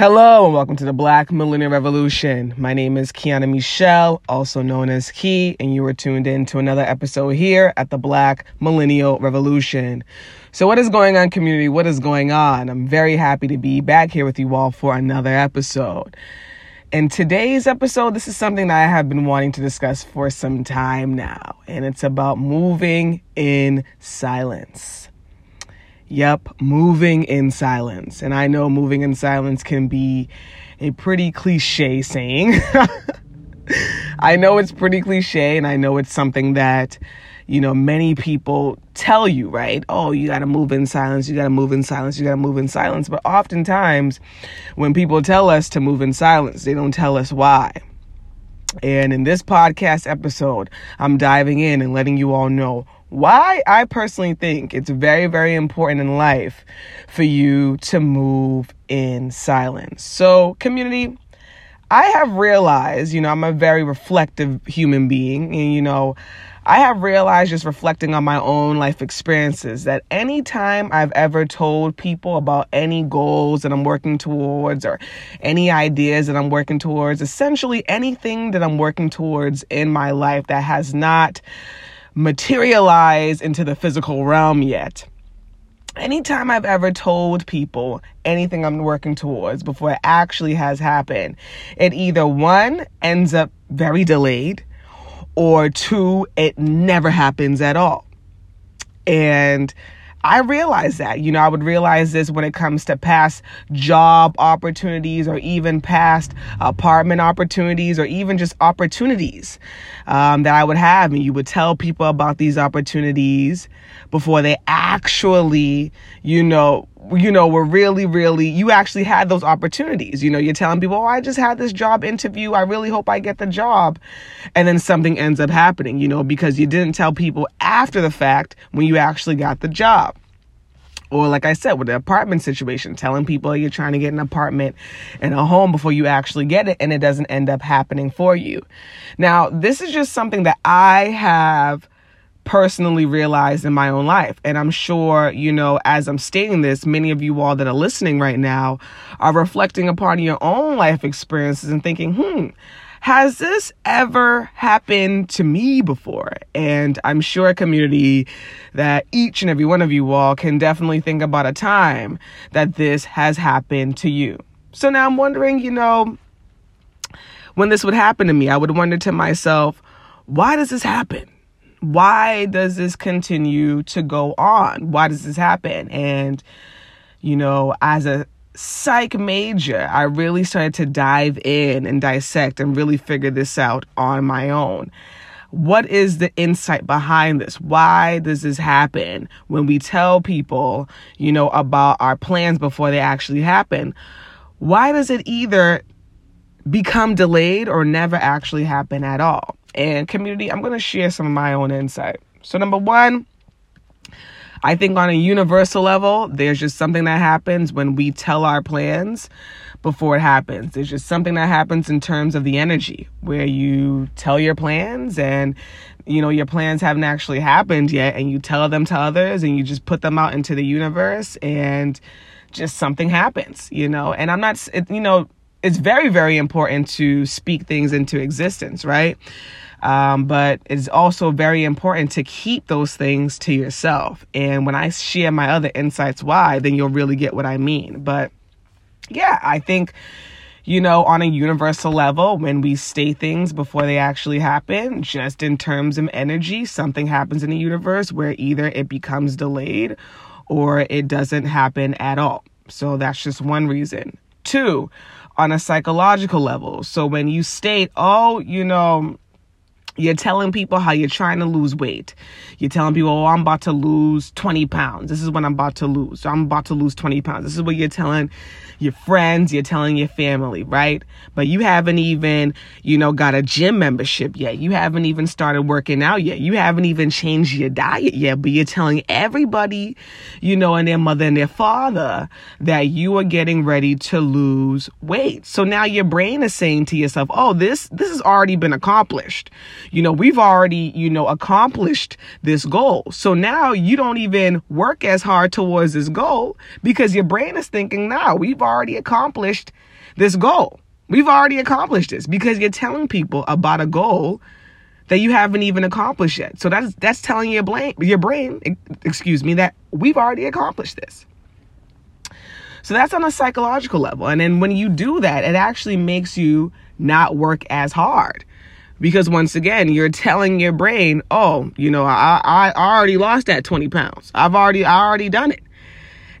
Hello and welcome to the Black Millennial Revolution. My name is Kiana Michelle, also known as Key, and you are tuned in to another episode here at the Black Millennial Revolution. So, what is going on, community? What is going on? I'm very happy to be back here with you all for another episode. In today's episode, this is something that I have been wanting to discuss for some time now, and it's about moving in silence. Yep, moving in silence. And I know moving in silence can be a pretty cliche saying. I know it's pretty cliche, and I know it's something that, you know, many people tell you, right? Oh, you gotta move in silence, you gotta move in silence, you gotta move in silence. But oftentimes, when people tell us to move in silence, they don't tell us why. And in this podcast episode, I'm diving in and letting you all know why I personally think it's very, very important in life for you to move in silence. So, community, I have realized, you know, I'm a very reflective human being, and, you know, I have realized just reflecting on my own life experiences that anytime I've ever told people about any goals that I'm working towards or any ideas that I'm working towards, essentially anything that I'm working towards in my life that has not materialize into the physical realm yet. Anytime I've ever told people anything I'm working towards before it actually has happened, it either one ends up very delayed or two, it never happens at all. And I realize that. You know, I would realize this when it comes to past job opportunities or even past apartment opportunities or even just opportunities um, that I would have. And you would tell people about these opportunities before they actually, you know, you know, were really, really, you actually had those opportunities. You know, you're telling people, oh, I just had this job interview. I really hope I get the job. And then something ends up happening, you know, because you didn't tell people after the fact when you actually got the job. Or, like I said, with the apartment situation, telling people you're trying to get an apartment and a home before you actually get it, and it doesn't end up happening for you. Now, this is just something that I have personally realized in my own life. And I'm sure, you know, as I'm stating this, many of you all that are listening right now are reflecting upon your own life experiences and thinking, hmm, has this ever happened to me before? And I'm sure, a community, that each and every one of you all can definitely think about a time that this has happened to you. So now I'm wondering, you know, when this would happen to me, I would wonder to myself, why does this happen? why does this continue to go on? Why does this happen? And, you know, as a psych major, I really started to dive in and dissect and really figure this out on my own. What is the insight behind this? Why does this happen when we tell people, you know, about our plans before they actually happen? Why does it either become delayed or never actually happen at all? and community, I'm going to share some of my own insight. So, number one, I think on a universal level, there's just something that happens when we tell our plans before it happens. There's just something that happens in terms of the energy where you tell your plans and you know your plans haven't actually happened yet and you tell them to others and you just put them out into the universe and just something happens, you know. And I'm not you know, it's very very important to speak things into existence, right? Um, but it's also very important to keep those things to yourself. And when I share my other insights why, then you'll really get what I mean. But yeah, I think you know, on a universal level, when we state things before they actually happen, just in terms of energy, something happens in the universe where either it becomes delayed or it doesn't happen at all. So that's just one reason. Two, on a psychological level. So when you state, oh, you know, you're telling people how you're trying to lose weight. You're telling people, oh, I'm about to lose 20 pounds. This is what I'm about to lose. I'm about to lose 20 pounds. This is what you're telling your friends, you're telling your family, right? But you haven't even, you know, got a gym membership yet. You haven't even started working out yet. You haven't even changed your diet yet, but you're telling everybody, you know, and their mother and their father that you are getting ready to lose weight. So now your brain is saying to yourself, oh, this, this has already been accomplished. You know, we've already, you know, accomplished this goal. So now you don't even work as hard towards this goal because your brain is thinking, now we've already accomplished this goal. We've already accomplished this because you're telling people about a goal that you haven't even accomplished yet. So that's that's telling your brain, your brain, excuse me, that we've already accomplished this. So that's on a psychological level. And then when you do that, it actually makes you not work as hard. Because once again, you're telling your brain, oh, you know, I, I already lost that 20 pounds. I've already, I already done it.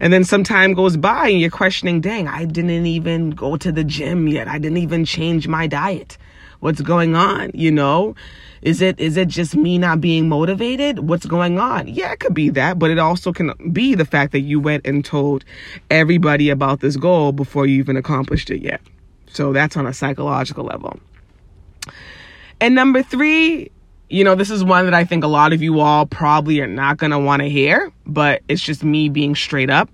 And then some time goes by and you're questioning, dang, I didn't even go to the gym yet. I didn't even change my diet. What's going on? You know, is it, is it just me not being motivated? What's going on? Yeah, it could be that, but it also can be the fact that you went and told everybody about this goal before you even accomplished it yet. So that's on a psychological level. And number three, you know, this is one that I think a lot of you all probably are not going to want to hear, but it's just me being straight up.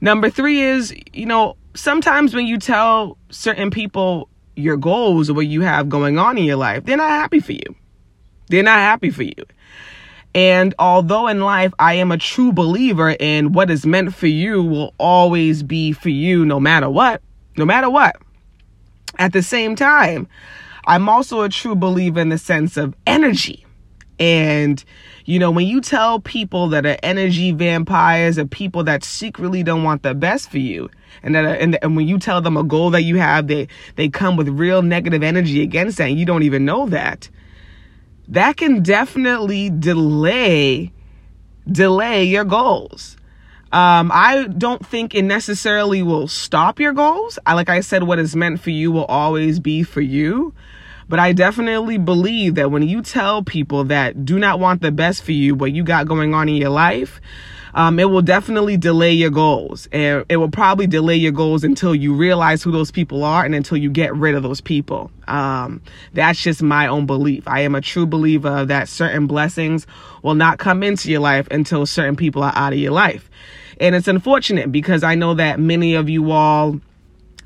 Number three is, you know, sometimes when you tell certain people your goals or what you have going on in your life, they're not happy for you. They're not happy for you. And although in life I am a true believer in what is meant for you will always be for you no matter what, no matter what. At the same time, I'm also a true believer in the sense of energy. And, you know, when you tell people that are energy vampires or people that secretly don't want the best for you, and that, and, and when you tell them a goal that you have, they, they come with real negative energy against that, and you don't even know that, that can definitely delay, delay your goals. Um, I don't think it necessarily will stop your goals. I, like I said, what is meant for you will always be for you. But I definitely believe that when you tell people that do not want the best for you, what you got going on in your life, um, it will definitely delay your goals. And it will probably delay your goals until you realize who those people are and until you get rid of those people. Um, that's just my own belief. I am a true believer that certain blessings will not come into your life until certain people are out of your life. And it's unfortunate because I know that many of you all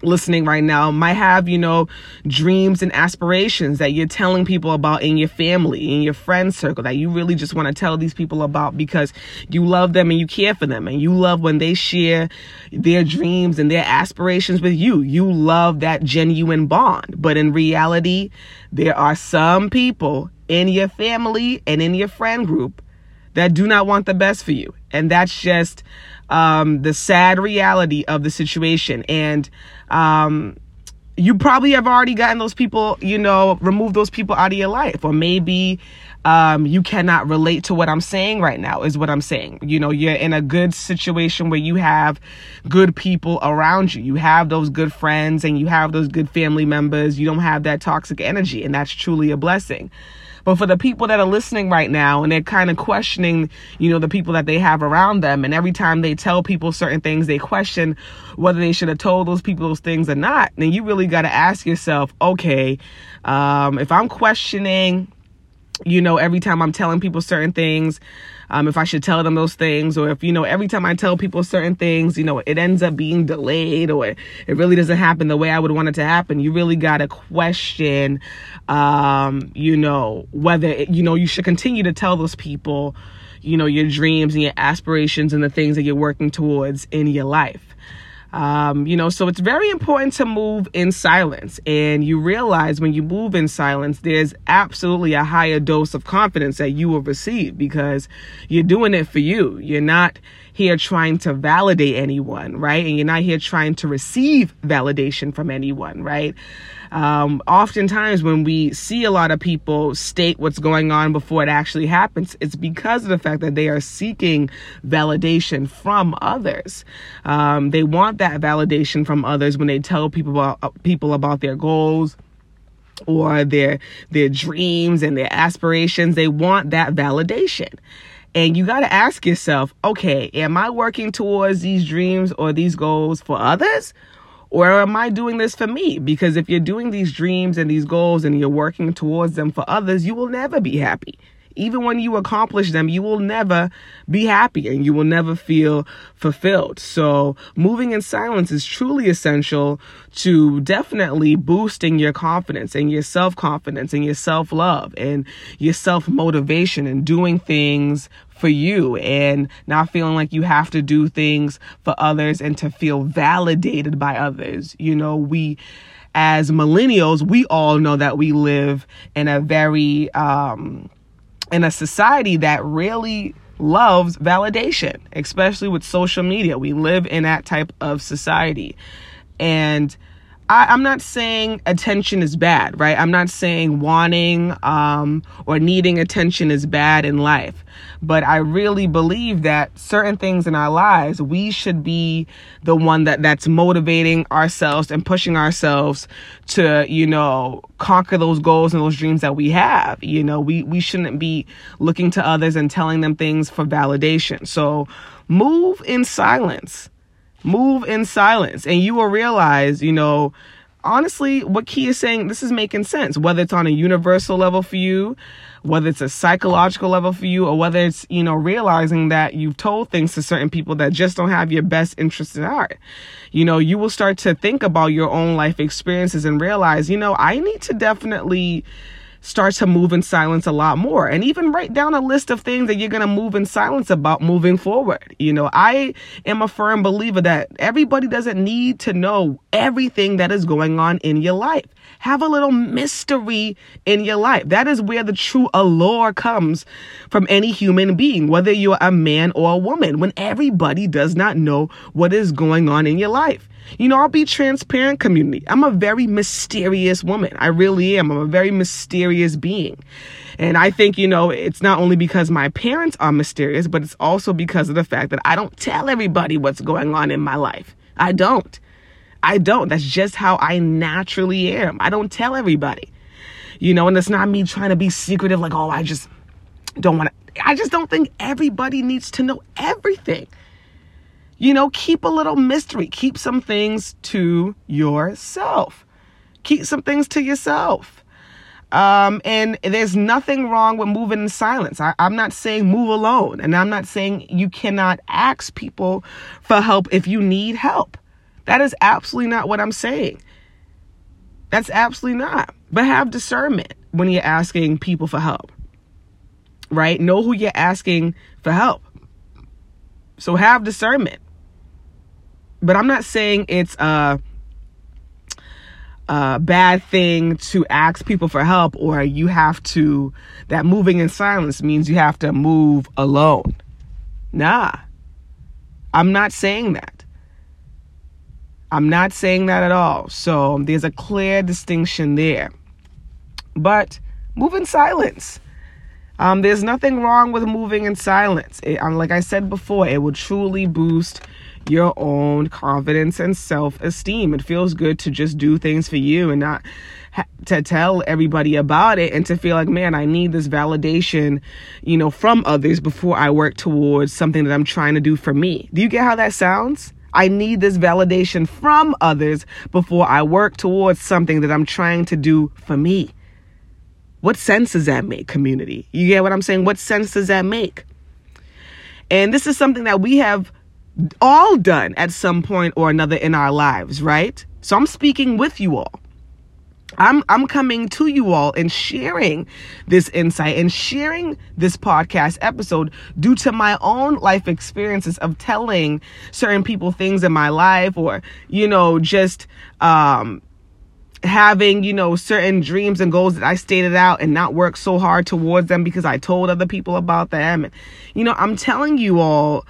listening right now might have, you know, dreams and aspirations that you're telling people about in your family, in your friend circle, that you really just want to tell these people about because you love them and you care for them and you love when they share their dreams and their aspirations with you. You love that genuine bond. But in reality, there are some people in your family and in your friend group that do not want the best for you. And that's just um, the sad reality of the situation. And um, you probably have already gotten those people, you know, remove those people out of your life. Or maybe um, you cannot relate to what I'm saying right now, is what I'm saying. You know, you're in a good situation where you have good people around you. You have those good friends and you have those good family members. You don't have that toxic energy, and that's truly a blessing. But for the people that are listening right now and they're kind of questioning, you know, the people that they have around them, and every time they tell people certain things, they question whether they should have told those people those things or not, then you really got to ask yourself, okay, um, if I'm questioning, you know, every time I'm telling people certain things, um, if I should tell them those things, or if, you know, every time I tell people certain things, you know, it ends up being delayed or it, really doesn't happen the way I would want it to happen. You really got to question, um, you know, whether, it, you know, you should continue to tell those people, you know, your dreams and your aspirations and the things that you're working towards in your life. Um, you know, so it's very important to move in silence. And you realize when you move in silence, there's absolutely a higher dose of confidence that you will receive because you're doing it for you. You're not here trying to validate anyone, right? And you're not here trying to receive validation from anyone, right? Um, oftentimes, when we see a lot of people state what's going on before it actually happens, it's because of the fact that they are seeking validation from others. Um, they want that validation from others when they tell people about uh, people about their goals or their their dreams and their aspirations. They want that validation. And you got to ask yourself, okay, am I working towards these dreams or these goals for others? Or am I doing this for me? Because if you're doing these dreams and these goals and you're working towards them for others, you will never be happy. Even when you accomplish them, you will never be happy and you will never feel fulfilled. So, moving in silence is truly essential to definitely boosting your confidence and your self confidence and your self love and your self motivation and doing things for you and not feeling like you have to do things for others and to feel validated by others. You know, we as millennials, we all know that we live in a very um in a society that really loves validation, especially with social media. We live in that type of society. And I, am not saying attention is bad, right? I'm not saying wanting um, or needing attention is bad in life. But I really believe that certain things in our lives, we should be the one that that's motivating ourselves and pushing ourselves to, you know, conquer those goals and those dreams that we have. You know, we, we shouldn't be looking to others and telling them things for validation. So move in silence Move in silence and you will realize, you know, honestly, what Key is saying, this is making sense. Whether it's on a universal level for you, whether it's a psychological level for you, or whether it's, you know, realizing that you've told things to certain people that just don't have your best interest in heart. You know, you will start to think about your own life experiences and realize, you know, I need to definitely start to move in silence a lot more and even write down a list of things that you're going to move in silence about moving forward. You know, I am a firm believer that everybody doesn't need to know everything that is going on in your life. Have a little mystery in your life. That is where the true allure comes from any human being, whether you're a man or a woman, when everybody does not know what is going on in your life. You know, I'll be transparent, community. I'm a very mysterious woman. I really am. I'm a very mysterious being. And I think, you know, it's not only because my parents are mysterious, but it's also because of the fact that I don't tell everybody what's going on in my life. I don't. I don't. That's just how I naturally am. I don't tell everybody. You know, and it's not me trying to be secretive, like, oh, I just don't want to. I just don't think everybody needs to know everything. You know, keep a little mystery. Keep some things to yourself. Keep some things to yourself. Um, and there's nothing wrong with moving in silence. I, I'm not saying move alone, and I'm not saying you cannot ask people for help if you need help. That is absolutely not what I'm saying. That's absolutely not. But have discernment when you're asking people for help, right? Know who you're asking for help. So have discernment. But I'm not saying it's a, a bad thing to ask people for help or you have to, that moving in silence means you have to move alone. Nah, I'm not saying that. I'm not saying that at all. So there's a clear distinction there. But move in silence. Um, there's nothing wrong with moving in silence. It, um, like I said before, it will truly boost your own confidence and self esteem. It feels good to just do things for you and not ha- to tell everybody about it and to feel like, man, I need this validation, you know, from others before I work towards something that I'm trying to do for me. Do you get how that sounds? I need this validation from others before I work towards something that I'm trying to do for me. What sense does that make, community? You get what I'm saying? What sense does that make? And this is something that we have all done at some point or another in our lives, right? So I'm speaking with you all. I'm I'm coming to you all and sharing this insight and sharing this podcast episode due to my own life experiences of telling certain people things in my life or you know just um having you know certain dreams and goals that I stated out and not work so hard towards them because I told other people about them you know I'm telling you all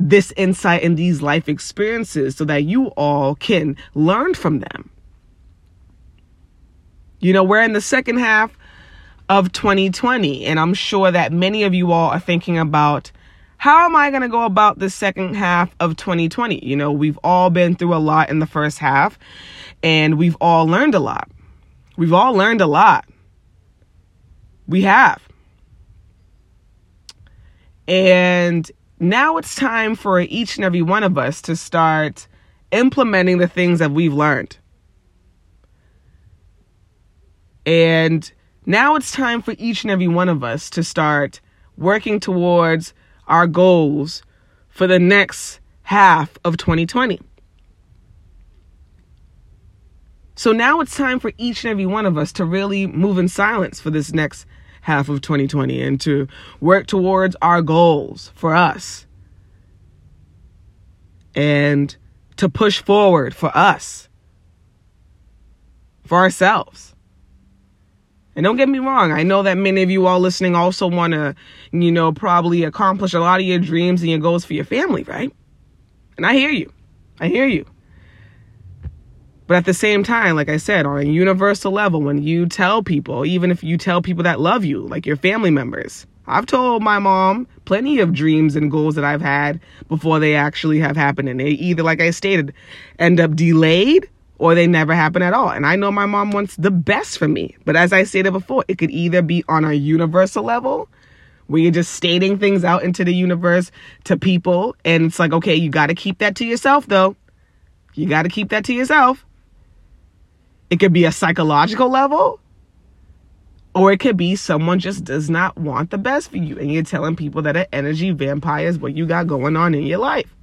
this insight and these life experiences so that you all can learn from them. You know, we're in the second half of 2020, and I'm sure that many of you all are thinking about how am I going to go about the second half of 2020? You know, we've all been through a lot in the first half, and we've all learned a lot. We've all learned a lot. We have. And now it's time for each and every one of us to start implementing the things that we've learned. And now it's time for each and every one of us to start working towards our goals for the next half of 2020. So now it's time for each and every one of us to really move in silence for this next half of 2020 and to work towards our goals for us and to push forward for us, for ourselves. And don't get me wrong, I know that many of you all listening also want to, you know, probably accomplish a lot of your dreams and your goals for your family, right? And I hear you. I hear you. But at the same time, like I said, on a universal level, when you tell people, even if you tell people that love you, like your family members, I've told my mom plenty of dreams and goals that I've had before they actually have happened. And they either, like I stated, end up delayed or they never happen at all. And I know my mom wants the best for me. But as I stated before, it could either be on a universal level where you're just stating things out into the universe to people. And it's like, okay, you got to keep that to yourself, though. You got to keep that to yourself. It could be a psychological level, or it could be someone just does not want the best for you, and you're telling people that an energy vampire is what you got going on in your life.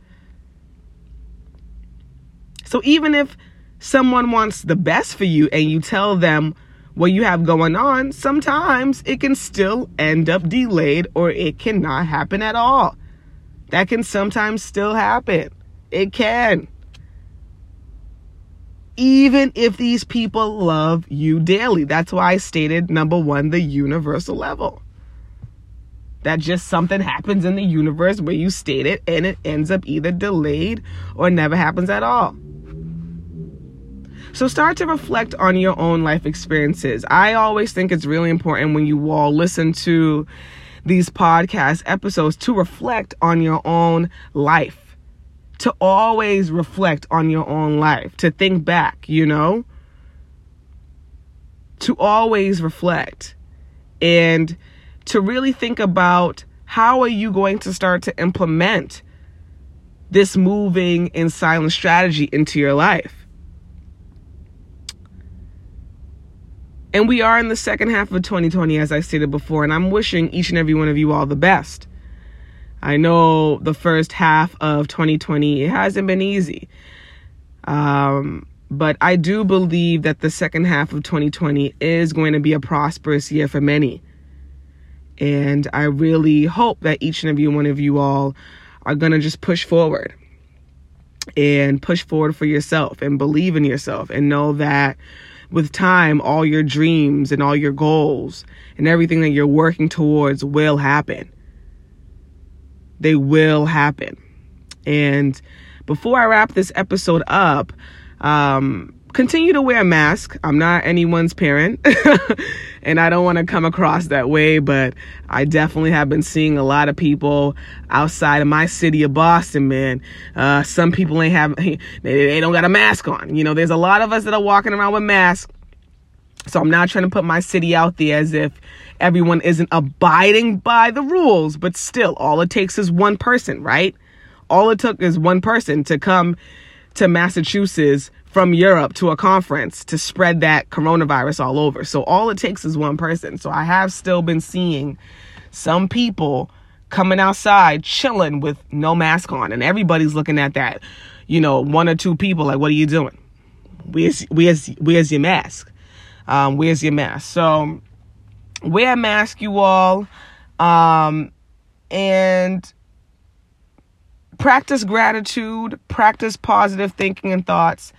So even if someone wants the best for you and you tell them what you have going on, sometimes it can still end up delayed or it cannot happen at all. That can sometimes still happen. It can even if these people love you daily. That's why I stated number one, the universal level. That just something happens in the universe where you state it and it ends up either delayed or never happens at all. So start to reflect on your own life experiences. I always think it's really important when you all listen to these podcast episodes to reflect on your own life to always reflect on your own life, to think back, you know? To always reflect and to really think about how are you going to start to implement this moving in silent strategy into your life. And we are in the second half of 2020, as I stated before, and I'm wishing each and every one of you all the best. I know the first half of 2020 it hasn't been easy. Um, but I do believe that the second half of 2020 is going to be a prosperous year for many. And I really hope that each and every one of you all are going to just push forward and push forward for yourself and believe in yourself and know that with time, all your dreams and all your goals and everything that you're working towards will happen they will happen. And before I wrap this episode up, um, continue to wear a mask. I'm not anyone's parent, and I don't want to come across that way, but I definitely have been seeing a lot of people outside of my city of Boston, man. Uh, some people ain't have, they, they don't got a mask on. You know, there's a lot of us that are walking around with masks. So I'm not trying to put my city out there as if everyone isn't abiding by the rules, but still, all it takes is one person, right? All it took is one person to come to Massachusetts from Europe to a conference to spread that coronavirus all over. So all it takes is one person. So I have still been seeing some people coming outside chilling with no mask on and everybody's looking at that, you know, one or two people like what are you doing? Where's where's where's your mask? Um, where's your mask? So wear a mask, you all, um, and practice gratitude, practice positive thinking and thoughts,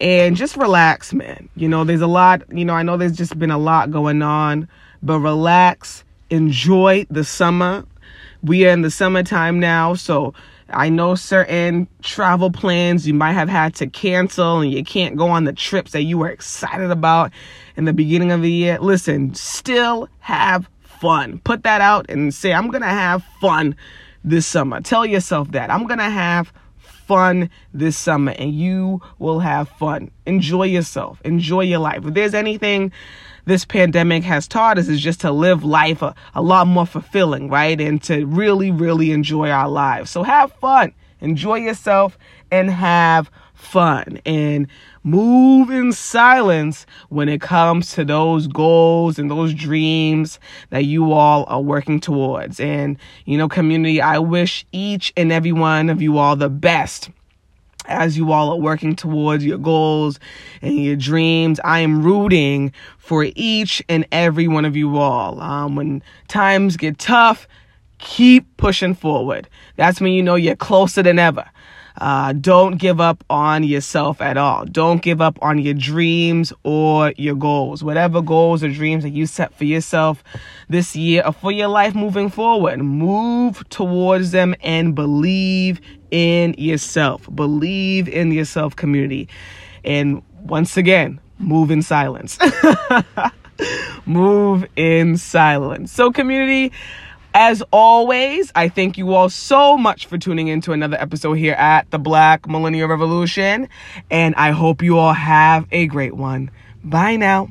and just relax, man. You know, there's a lot, you know, I know there's just been a lot going on, but relax, enjoy the summer. We are in the summertime now, so I know certain travel plans you might have had to cancel and you can't go on the trips that you were excited about in the beginning of the year. Listen, still have fun. Put that out and say, I'm going to have fun this summer. Tell yourself that. I'm going to have fun this summer and you will have fun. Enjoy yourself. Enjoy your life. If there's anything this pandemic has taught us is just to live life a, a lot more fulfilling, right? And to really, really enjoy our lives. So have fun. Enjoy yourself and have fun and move in silence when it comes to those goals and those dreams that you all are working towards. And, you know, community, I wish each and every one of you all the best as you all are working towards your goals and your dreams. I am rooting for each and every one of you all. Um, when times get tough, keep pushing forward. That's when you know you're closer than ever. Uh, don't give up on yourself at all. Don't give up on your dreams or your goals. Whatever goals or dreams that you set for yourself this year or for your life moving forward, move towards them and believe in yourself. Believe in yourself, community. And once again, move in silence. move in silence. So, community, as always, I thank you all so much for tuning in to another episode here at the Black Millennial Revolution. And I hope you all have a great one. Bye now.